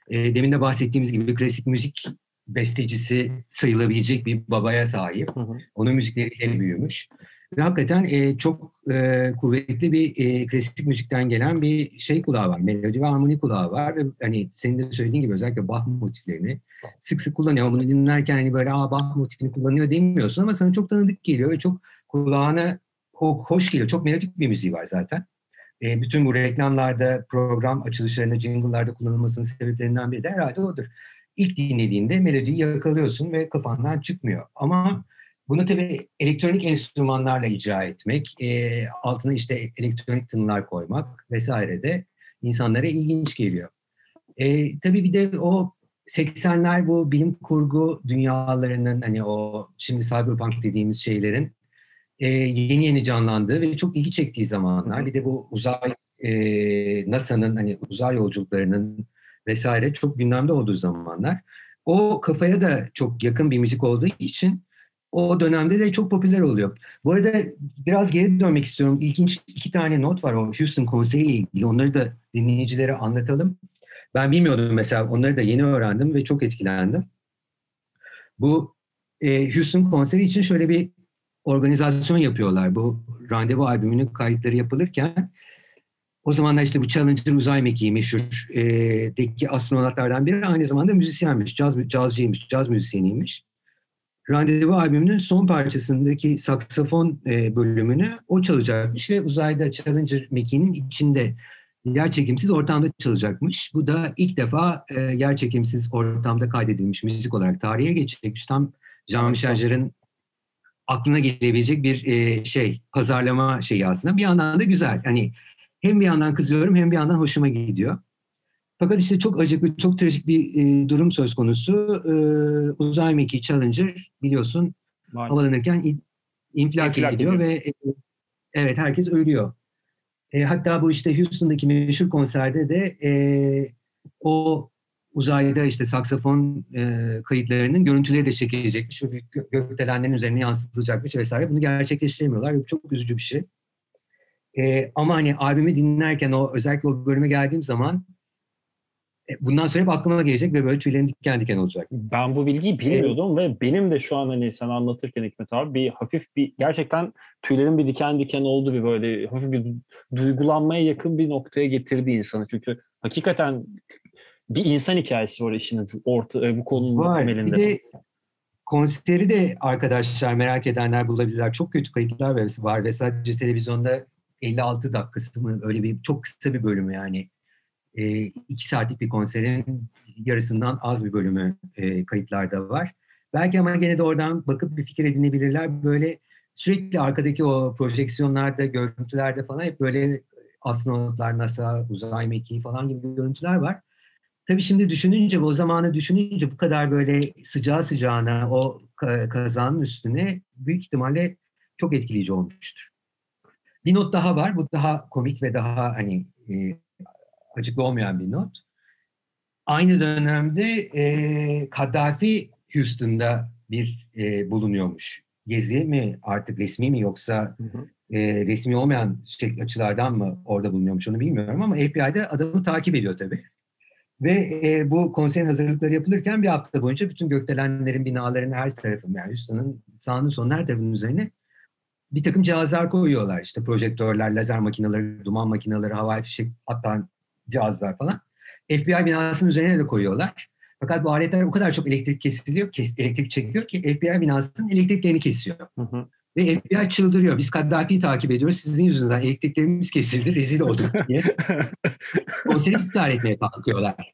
Speaker 2: E, demin de bahsettiğimiz gibi klasik müzik bestecisi sayılabilecek bir babaya sahip. Hı hı. Onun müzikleriyle büyümüş. Ve hakikaten e, çok e, kuvvetli bir e, klasik müzikten gelen bir şey kulağı var. Melodi ve harmoni kulağı var. Ve hani senin de söylediğin gibi özellikle Bach motiflerini sık sık kullanıyor. Bunu dinlerken hani böyle Aa, Bach motifini kullanıyor demiyorsun ama sana çok tanıdık geliyor ve çok kulağına hoş geliyor. Çok melodik bir müziği var zaten. E, bütün bu reklamlarda, program açılışlarında, jingle'larda kullanılmasının sebeplerinden biri de herhalde odur. İlk dinlediğinde melodiyi yakalıyorsun ve kafandan çıkmıyor. Ama bunu tabii elektronik enstrümanlarla icra etmek, e, altına işte elektronik tınılar koymak vesaire de insanlara ilginç geliyor. E, tabii bir de o 80'ler bu bilim kurgu dünyalarının hani o şimdi cyberpunk dediğimiz şeylerin e, yeni yeni canlandığı ve çok ilgi çektiği zamanlar. Bir de bu uzay e, NASA'nın hani uzay yolculuklarının vesaire çok gündemde olduğu zamanlar. O kafaya da çok yakın bir müzik olduğu için o dönemde de çok popüler oluyor. Bu arada biraz geri dönmek istiyorum. İlginç iki tane not var o Houston konseriyle ilgili. Onları da dinleyicilere anlatalım. Ben bilmiyordum mesela. Onları da yeni öğrendim ve çok etkilendim. Bu e, Houston konseri için şöyle bir organizasyon yapıyorlar. Bu randevu albümünün kayıtları yapılırken o zamanlar işte bu Challenger uzay mekiği meşhur e, deki astronotlardan biri aynı zamanda müzisyenmiş, caz, cazcıymış, caz müzisyeniymiş. Randevu albümünün son parçasındaki saksafon e, bölümünü o çalacakmış ve uzayda Challenger mekiğinin içinde yer çekimsiz ortamda çalacakmış. Bu da ilk defa e, yer çekimsiz ortamda kaydedilmiş müzik olarak tarihe geçecekmiş. Tam Jean-Michel Jarre'ın aklına gelebilecek bir e, şey, pazarlama şeyi aslında. Bir yandan da güzel. Hani hem bir yandan kızıyorum hem bir yandan hoşuma gidiyor. Fakat işte çok acıklı, çok trajik bir e, durum söz konusu. E, uzay mekiği Challenger biliyorsun Maalesef. havalanırken in, infilak, infilak ve e, evet herkes ölüyor. E, hatta bu işte Houston'daki meşhur konserde de e, o uzayda işte saksafon e, kayıtlarının görüntüleri de çekilecekmiş ve gökdelenlerin üzerine yansıtılacakmış vesaire. Bunu gerçekleştiremiyorlar. Bu çok üzücü bir şey. E, ama hani albümü dinlerken o özellikle o bölüme geldiğim zaman e, bundan sonra hep aklıma gelecek ve böyle tüylerim diken diken olacak.
Speaker 1: Ben bu bilgiyi bilmiyordum evet. ve benim de şu an hani sen anlatırken Hikmet abi bir hafif bir gerçekten tüylerim bir diken diken oldu bir böyle hafif bir duygulanmaya yakın bir noktaya getirdi insanı. Çünkü hakikaten bir insan hikayesi var işin orta, e, bu konunun var. temelinde.
Speaker 2: Bir de konseri de arkadaşlar merak edenler bulabilirler. Çok kötü kayıtlar var ve sadece televizyonda 56 dakikası mı öyle bir çok kısa bir bölümü yani. E, iki saatlik bir konserin yarısından az bir bölümü e, kayıtlarda var. Belki ama gene de oradan bakıp bir fikir edinebilirler. Böyle sürekli arkadaki o projeksiyonlarda, görüntülerde falan hep böyle astronotlar, NASA, uzay mekiği falan gibi görüntüler var. Tabii şimdi düşününce, o zamanı düşününce bu kadar böyle sıcağı sıcağına o kazanın üstüne büyük ihtimalle çok etkileyici olmuştur. Bir not daha var. Bu daha komik ve daha hani e, açıklı olmayan bir not. Aynı dönemde e, Kaddafi Houston'da bir e, bulunuyormuş. Gezi mi artık resmi mi yoksa hı hı. E, resmi olmayan şey, açılardan mı orada bulunuyormuş onu bilmiyorum ama FBI'de adamı takip ediyor tabii. Ve e, bu konserin hazırlıkları yapılırken bir hafta boyunca bütün gökdelenlerin, binaların her tarafı, yani Houston'ın sağının sonun her tarafının üzerine bir takım cihazlar koyuyorlar. İşte projektörler, lazer makineleri, duman makineleri, havai fişek atan cihazlar falan. FBI binasının üzerine de koyuyorlar. Fakat bu aletler o kadar çok elektrik kesiliyor, kes, elektrik çekiyor ki FBI binasının elektriklerini kesiyor. Hı hı. Ve FBI çıldırıyor. Biz Kaddafi'yi takip ediyoruz. Sizin yüzünden elektriklerimiz kesildi, rezil olduk diye. Konseri iptal etmeye kalkıyorlar.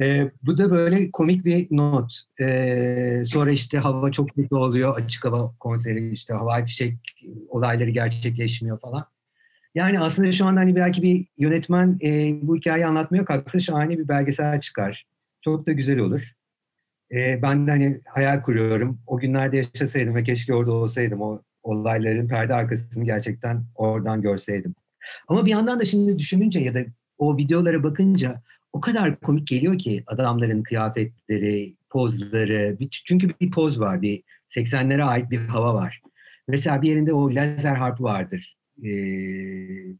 Speaker 2: E, bu da böyle komik bir not. E, sonra işte hava çok kötü oluyor. Açık hava konseri işte havai fişek olayları gerçekleşmiyor falan. Yani aslında şu anda hani belki bir yönetmen e, bu hikayeyi anlatmaya kalksa şahane bir belgesel çıkar. Çok da güzel olur. E, ben de hani hayal kuruyorum. O günlerde yaşasaydım ve keşke orada olsaydım. O olayların perde arkasını gerçekten oradan görseydim. Ama bir yandan da şimdi düşününce ya da o videolara bakınca o kadar komik geliyor ki adamların kıyafetleri, pozları. Çünkü bir poz var, bir 80'lere ait bir hava var. Mesela bir yerinde o lazer harpı vardır. Ee,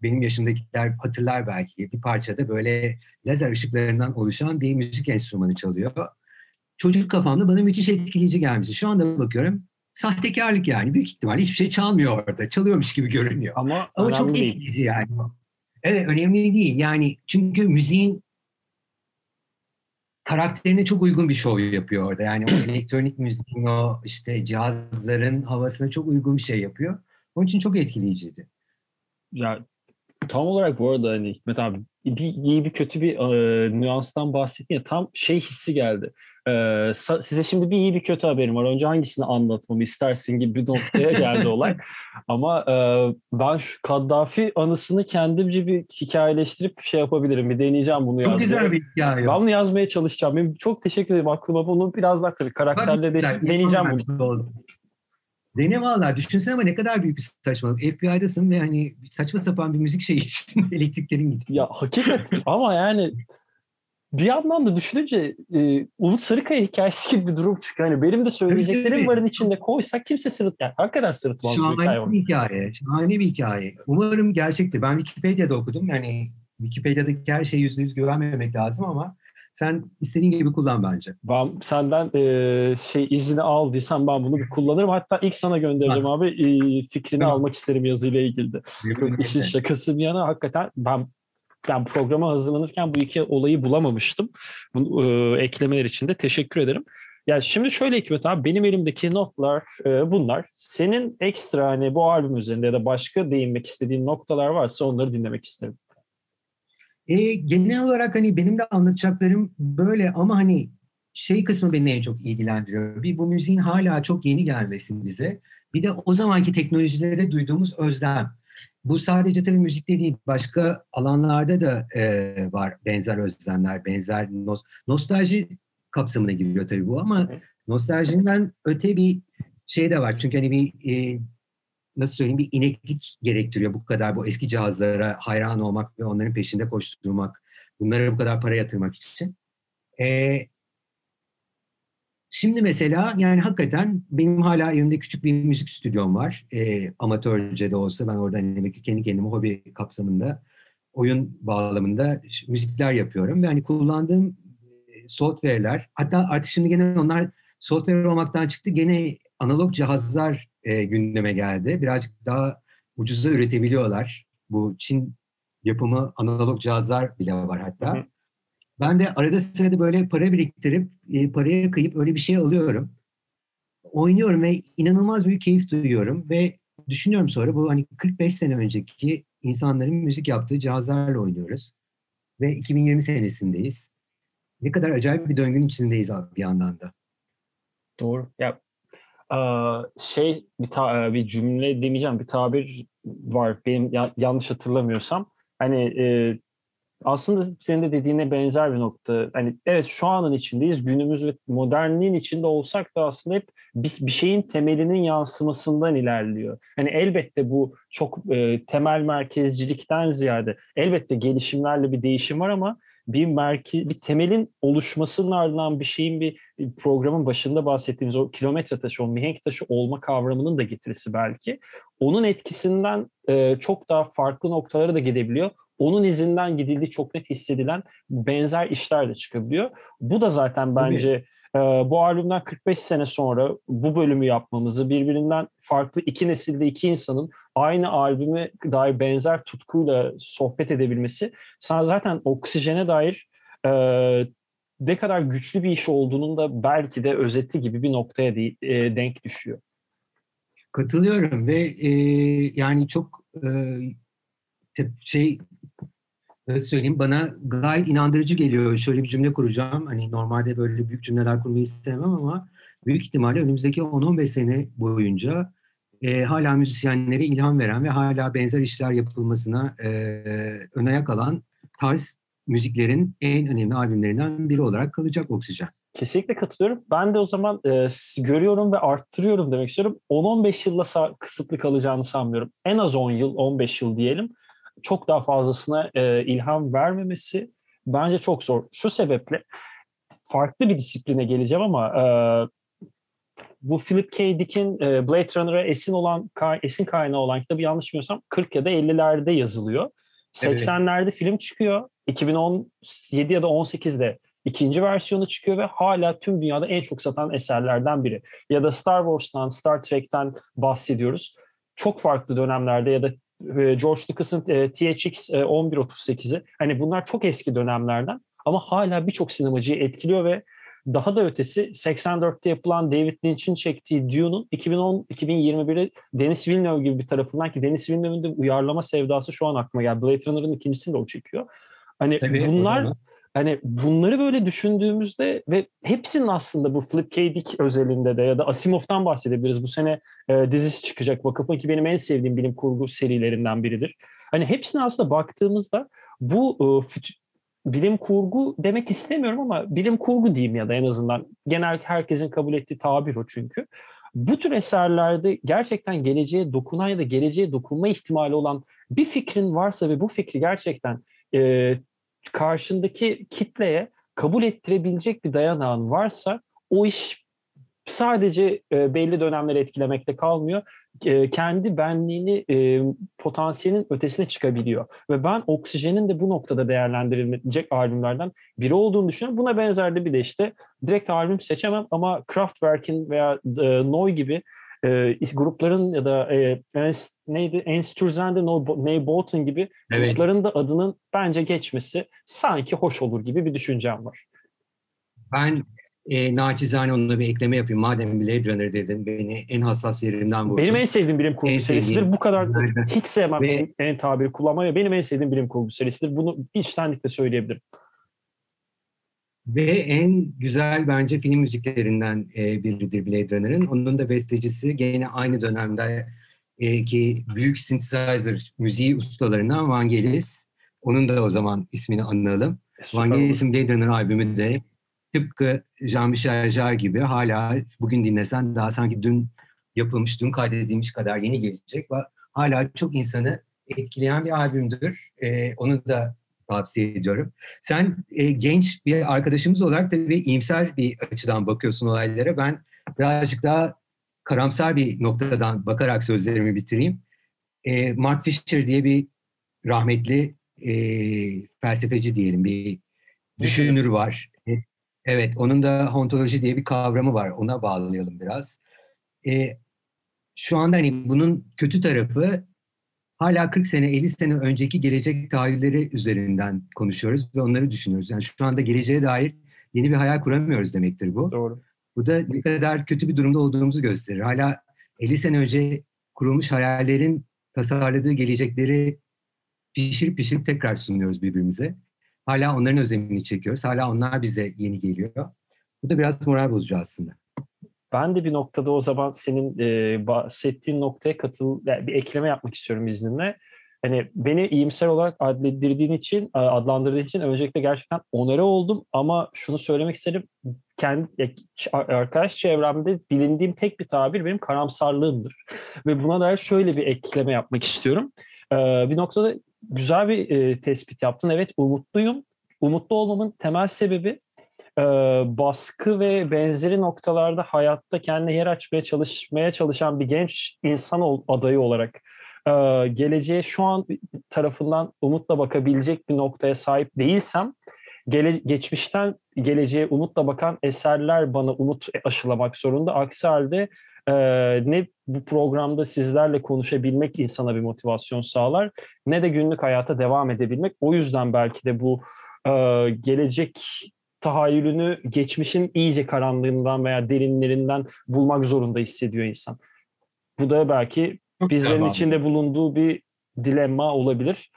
Speaker 2: benim yaşımdakiler hatırlar belki. Bir parçada böyle lazer ışıklarından oluşan bir müzik enstrümanı çalıyor. Çocuk kafamda bana müthiş etkileyici gelmişti. Şu anda bakıyorum sahtekarlık yani. Büyük ihtimal hiçbir şey çalmıyor orada. Çalıyormuş gibi görünüyor. Ama, Ama çok değil. etkileyici yani. Evet önemli değil. Yani çünkü müziğin karakterine çok uygun bir şov yapıyor orada. Yani o elektronik müziğin o işte cihazların havasına çok uygun bir şey yapıyor. Onun için çok etkileyiciydi.
Speaker 1: Ya tam olarak bu arada hani Hikmet abi bir iyi bir kötü bir e, nüanstan bahsettin ya tam şey hissi geldi. Ee, size şimdi bir iyi bir kötü haberim var. Önce hangisini anlatmamı istersin gibi bir noktaya geldi olay. Ama e, ben şu Kaddafi anısını kendimce bir hikayeleştirip şey yapabilirim. Bir deneyeceğim bunu
Speaker 2: yazmaya. Çok güzel bir hikaye.
Speaker 1: Ben bunu yazmaya çalışacağım. Benim çok teşekkür ederim. Aklıma bunu biraz daha tabii karakterle de deneyeceğim bunu.
Speaker 2: Dene valla. Düşünsene ama ne kadar büyük bir saçmalık. FBI'dasın ve hani saçma sapan bir müzik şeyi için elektriklerin gidiyor.
Speaker 1: Ya hakikaten ama yani bir yandan da düşününce e, Umut Sarıkaya hikayesi gibi bir durum çıkıyor. Yani benim de söyleyeceklerim varın içinde koysak kimse sırıt yani hakikaten sırıtmaz
Speaker 2: şahane bir hikaye. Bir hikaye. Şahane bir hikaye. Umarım gerçektir. Ben Wikipedia'da okudum. Yani Wikipedia'daki her şeye yüzde yüz güvenmemek lazım ama Sen istediğin gibi kullan bence.
Speaker 1: Ben senden e, şey izini aldıysan ben bunu bir kullanırım. Hatta ilk sana göndereceğim abi. E, fikrini tamam. almak isterim yazıyla ilgili de. İşin şakası bir yana hakikaten ben ben programa hazırlanırken bu iki olayı bulamamıştım. Bunu, e, eklemeler için de teşekkür ederim. Yani şimdi şöyle Hikmet abi benim elimdeki notlar e, bunlar. Senin ekstra hani bu albüm üzerinde ya da başka değinmek istediğin noktalar varsa onları dinlemek isterim.
Speaker 2: E, genel olarak hani benim de anlatacaklarım böyle ama hani şey kısmı beni en çok ilgilendiriyor. Bir bu müziğin hala çok yeni gelmesi bize. Bir de o zamanki teknolojilere duyduğumuz özlem. Bu sadece tabii müzikte değil, başka alanlarda da e, var benzer özlemler, benzer nos nostalji kapsamına giriyor tabii bu ama nostaljiden öte bir şey de var. Çünkü hani bir e, nasıl söyleyeyim bir ineklik gerektiriyor bu kadar bu eski cihazlara hayran olmak ve onların peşinde koşturmak, bunlara bu kadar para yatırmak için. E, şimdi mesela yani hakikaten benim hala evimde küçük bir müzik stüdyom var. E, amatörce de olsa ben orada hani kendi kendime hobi kapsamında oyun bağlamında müzikler yapıyorum ve hani kullandığım software'ler hatta artık şimdi gene onlar software olmaktan çıktı gene analog cihazlar e, gündeme geldi. Birazcık daha ucuza üretebiliyorlar. Bu Çin yapımı analog cihazlar bile var hatta. Hı hı. Ben de arada sırada böyle para biriktirip e, paraya kıyıp öyle bir şey alıyorum. Oynuyorum ve inanılmaz büyük keyif duyuyorum ve düşünüyorum sonra bu hani 45 sene önceki insanların müzik yaptığı cihazlarla oynuyoruz. Ve 2020 senesindeyiz. Ne kadar acayip bir döngünün içindeyiz abi bir yandan da.
Speaker 1: Doğru. Ya şey bir, ta, bir cümle demeyeceğim bir tabir var benim ya, yanlış hatırlamıyorsam hani aslında senin de dediğine benzer bir nokta hani evet şu anın içindeyiz günümüz ve modernliğin içinde olsak da aslında hep bir, bir şeyin temelinin yansımasından ilerliyor. Hani elbette bu çok e, temel merkezcilikten ziyade elbette gelişimlerle bir değişim var ama bir merkez, bir temelin oluşmasının ardından bir şeyin bir programın başında bahsettiğimiz o kilometre taşı, o mihenk taşı olma kavramının da getirisi belki. Onun etkisinden e, çok daha farklı noktalara da gidebiliyor. Onun izinden gidildiği çok net hissedilen benzer işler de çıkabiliyor. Bu da zaten bence e, bu albümden 45 sene sonra bu bölümü yapmamızı birbirinden farklı iki nesilde iki insanın aynı albüme dair benzer tutkuyla sohbet edebilmesi sana zaten oksijene dair e, ne kadar güçlü bir iş olduğunun da belki de özeti gibi bir noktaya de, e, denk düşüyor.
Speaker 2: Katılıyorum ve e, yani çok e, şey nasıl söyleyeyim bana gayet inandırıcı geliyor. Şöyle bir cümle kuracağım. Hani normalde böyle büyük cümleler kurmayı istemem ama büyük ihtimalle önümüzdeki 10-15 sene boyunca e, hala müzisyenlere ilham veren ve hala benzer işler yapılmasına e, ön ayak alan tarz müziklerin en önemli albümlerinden biri olarak kalacak Oksijen.
Speaker 1: Kesinlikle katılıyorum. Ben de o zaman e, görüyorum ve arttırıyorum demek istiyorum. 10-15 yılla kısıtlı kalacağını sanmıyorum. En az 10 yıl, 15 yıl diyelim. Çok daha fazlasına e, ilham vermemesi bence çok zor. Şu sebeple farklı bir disipline geleceğim ama e, bu Philip K. Dick'in e, Blade Runner'a esin olan esin kaynağı olan kitabı yanlış bilmiyorsam 40 ya da 50'lerde yazılıyor. 80'lerde evet. film çıkıyor. 2017 ya da 18'de ikinci versiyonu çıkıyor ve hala tüm dünyada en çok satan eserlerden biri. Ya da Star Wars'tan, Star Trek'ten bahsediyoruz. Çok farklı dönemlerde ya da George Lucas'ın e, THX 1138'i hani bunlar çok eski dönemlerden ama hala birçok sinemacıyı etkiliyor ve daha da ötesi 84'te yapılan David Lynch'in çektiği Dune'un 2010-2021'i Denis Villeneuve gibi bir tarafından ki Denis Villeneuve'ün de uyarlama sevdası şu an aklıma geldi. Blade Runner'ın ikincisini de o çekiyor. Hani Tabii, bunlar hani bunları böyle düşündüğümüzde ve hepsinin aslında bu Flip K. Dick özelinde de ya da Asimov'tan bahsedebiliriz. Bu sene e, dizisi çıkacak. Vakıfın ki benim en sevdiğim bilim kurgu serilerinden biridir. Hani hepsine aslında baktığımızda bu e, bilim kurgu demek istemiyorum ama bilim kurgu diyeyim ya da en azından genel herkesin kabul ettiği tabir o çünkü. Bu tür eserlerde gerçekten geleceğe dokunan ya da geleceğe dokunma ihtimali olan bir fikrin varsa ve bu fikri gerçekten e, karşındaki kitleye kabul ettirebilecek bir dayanağın varsa o iş sadece e, belli dönemleri etkilemekte kalmıyor. e, kendi benliğini e, potansiyelin ötesine çıkabiliyor. Ve ben Oksijen'in de bu noktada değerlendirilecek albümlerden biri olduğunu düşünüyorum. Buna benzer de bir de işte direkt albüm seçemem ama Kraftwerk'in veya e, Noy gibi e, grupların ya da e, neydi Enstürzen'de Ney Bolton gibi evet. grupların da adının bence geçmesi sanki hoş olur gibi bir düşüncem var.
Speaker 2: Ben e, naçizane onunla bir ekleme yapayım. Madem Blade Runner dedim beni en hassas yerimden vurdun.
Speaker 1: Benim en sevdiğim bilim kurgu en serisidir. Sevdiğim. Bu kadar hiç sevmem Ve, en, en tabiri kullanmayı. Benim en sevdiğim bilim kurgu serisidir. Bunu içtenlikle söyleyebilirim.
Speaker 2: Ve en güzel bence film müziklerinden e, biridir Blade Runner'ın. Onun da bestecisi gene aynı dönemde e, ki büyük synthesizer müziği ustalarından Vangelis. Onun da o zaman ismini anlayalım. E, Vangelis'in Blade Runner albümü de tıpkı Jean-Michel Jarre gibi hala bugün dinlesen daha sanki dün yapılmış, dün kaydedilmiş kadar yeni gelecek ve hala çok insanı etkileyen bir albümdür. Ee, onu da tavsiye ediyorum. Sen e, genç bir arkadaşımız olarak tabii iyimser bir açıdan bakıyorsun olaylara. Ben birazcık daha karamsar bir noktadan bakarak sözlerimi bitireyim. E, Mark Fisher diye bir rahmetli e, felsefeci diyelim bir düşünür var. Evet, onun da ontoloji diye bir kavramı var. Ona bağlayalım biraz. E, şu anda hani bunun kötü tarafı hala 40 sene, 50 sene önceki gelecek tahayyülleri üzerinden konuşuyoruz ve onları düşünüyoruz. Yani şu anda geleceğe dair yeni bir hayal kuramıyoruz demektir bu.
Speaker 1: Doğru.
Speaker 2: Bu da ne kadar kötü bir durumda olduğumuzu gösterir. Hala 50 sene önce kurulmuş hayallerin tasarladığı gelecekleri pişirip pişirip tekrar sunuyoruz birbirimize. Hala onların özlemini çekiyoruz. Hala onlar bize yeni geliyor. Bu da biraz moral bozucu aslında.
Speaker 1: Ben de bir noktada o zaman senin e, bahsettiğin noktaya katıl, yani bir ekleme yapmak istiyorum izninle. Hani beni iyimser olarak adlettirdiğin için, adlandırdığın için öncelikle gerçekten onore oldum ama şunu söylemek isterim. Kendi arkadaş çevremde bilindiğim tek bir tabir benim karamsarlığımdır. Ve buna dair şöyle bir ekleme yapmak istiyorum. Ee, bir noktada güzel bir e, tespit yaptın. Evet umutluyum. Umutlu olmamın temel sebebi e, baskı ve benzeri noktalarda hayatta kendine yer açmaya çalışmaya çalışan bir genç insan ol, adayı olarak e, geleceğe şu an tarafından umutla bakabilecek bir noktaya sahip değilsem gele, geçmişten geleceğe umutla bakan eserler bana umut aşılamak zorunda. Aksi halde e, ne bu programda sizlerle konuşabilmek insana bir motivasyon sağlar ne de günlük hayata devam edebilmek. O yüzden belki de bu e, gelecek tahayyülünü geçmişin iyice karanlığından veya derinlerinden bulmak zorunda hissediyor insan. Bu da belki Çok bizlerin içinde bulunduğu bir dilemma olabilir.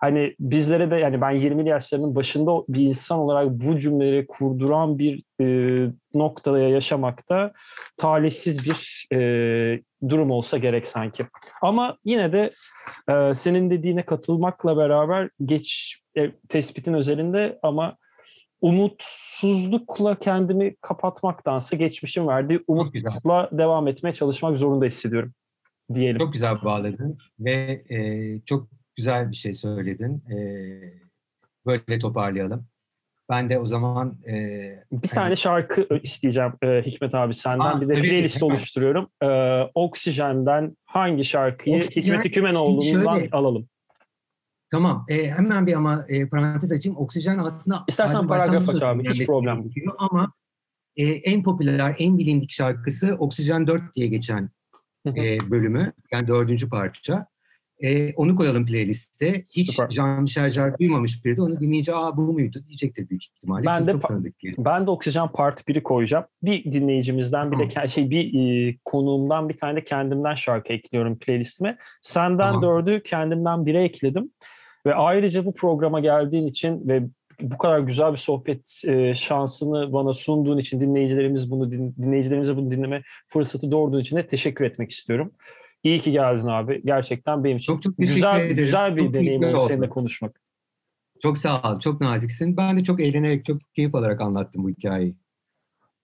Speaker 1: Hani bizlere de yani ben 20 yaşlarının başında bir insan olarak bu cümleleri kurduran bir e, noktada yaşamakta talihsiz bir e, durum olsa gerek sanki. Ama yine de e, senin dediğine katılmakla beraber geç e, tespitin özelinde ama umutsuzlukla kendimi kapatmaktansa geçmişim verdiği umutla devam etmeye çalışmak zorunda hissediyorum diyelim.
Speaker 2: Çok güzel bağladın ve e, çok güzel bir şey söyledin. E, böyle toparlayalım. Ben de o zaman... E,
Speaker 1: bir hani... tane şarkı isteyeceğim e, Hikmet abi senden. Aa, bir de playlist hemen. oluşturuyorum. E, Oksijen'den hangi şarkıyı Oksijen, Hikmet Hükümenoğlu'ndan şöyle, alalım?
Speaker 2: Tamam. E, hemen bir ama e, parantez açayım. Oksijen aslında...
Speaker 1: İstersen paragraf aç abi. Hiç problem.
Speaker 2: Ama e, en popüler, en bilindik şarkısı Oksijen 4 diye geçen e, bölümü. Yani dördüncü parça. E, onu koyalım playliste. Hiç Jean-Michel Jarre duymamış biri de onu dinleyince aa bu muydu diyecektir büyük ihtimalle.
Speaker 1: Ben de, çok tanıdık yani. ben de Oksijen Part 1'i koyacağım. Bir dinleyicimizden bir de şey bir e, konuğumdan bir tane de kendimden şarkı ekliyorum playlistime. Senden tamam. dördü kendimden bire ekledim. Ve ayrıca bu programa geldiğin için ve bu kadar güzel bir sohbet e, şansını bana sunduğun için dinleyicilerimiz bunu din, dinleyicilerimize bunu dinleme fırsatı doğurduğun için de teşekkür etmek istiyorum. İyi ki geldin abi. Gerçekten benim için çok, çok güzel ederim. güzel bir çok deneyim oldu seninle konuşmak.
Speaker 2: Çok sağ ol. Çok naziksin. Ben de çok eğlenerek, çok keyif alarak anlattım bu hikayeyi.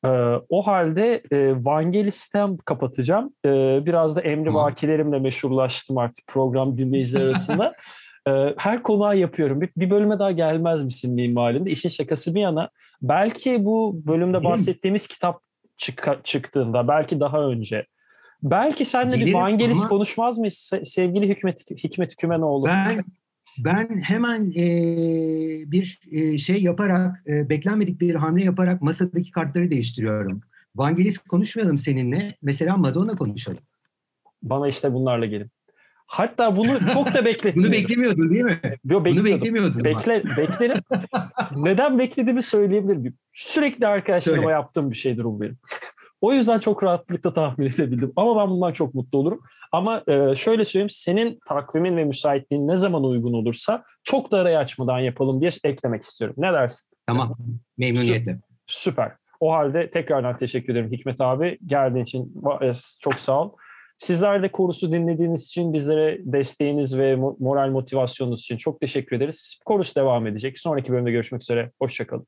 Speaker 1: Ee, o halde e, Vangelis'ten kapatacağım. Ee, biraz da emri vakilerimle meşhurlaştım artık program dinleyiciler arasında. ee, her konuğa yapıyorum. Bir, bir bölüme daha gelmez misin mimarinde? İşin şakası bir yana. Belki bu bölümde bahsettiğimiz kitap çık çıktığında, belki daha önce Belki senle bir Vangelis ama... konuşmaz mıyız sevgili Hikmet, Hikmet Kümenoğlu?
Speaker 2: Ben ben hemen e, bir e, şey yaparak, e, beklenmedik bir hamle yaparak masadaki kartları değiştiriyorum. Vangelis konuşmayalım seninle. Mesela Madonna konuşalım.
Speaker 1: Bana işte bunlarla gelin. Hatta bunu çok da beklettim.
Speaker 2: bunu beklemiyordun değil mi?
Speaker 1: Yo, bunu beklemiyordun. Bekle, beklerim. Neden beklediğimi söyleyebilirim. Sürekli arkadaşlarıma Söyle. yaptığım bir şeydir bu benim. O yüzden çok rahatlıkla tahmin edebildim. Ama ben bundan çok mutlu olurum. Ama e, şöyle söyleyeyim, senin takvimin ve müsaitliğin ne zaman uygun olursa çok da arayı açmadan yapalım diye eklemek istiyorum. Ne dersin?
Speaker 2: Tamam, memnuniyetle.
Speaker 1: Süper. O halde tekrardan teşekkür ederim Hikmet abi. Geldiğin için e, çok sağ ol. Sizler de korusu dinlediğiniz için bizlere desteğiniz ve moral motivasyonunuz için çok teşekkür ederiz. Korus devam edecek. Sonraki bölümde görüşmek üzere. Hoşçakalın.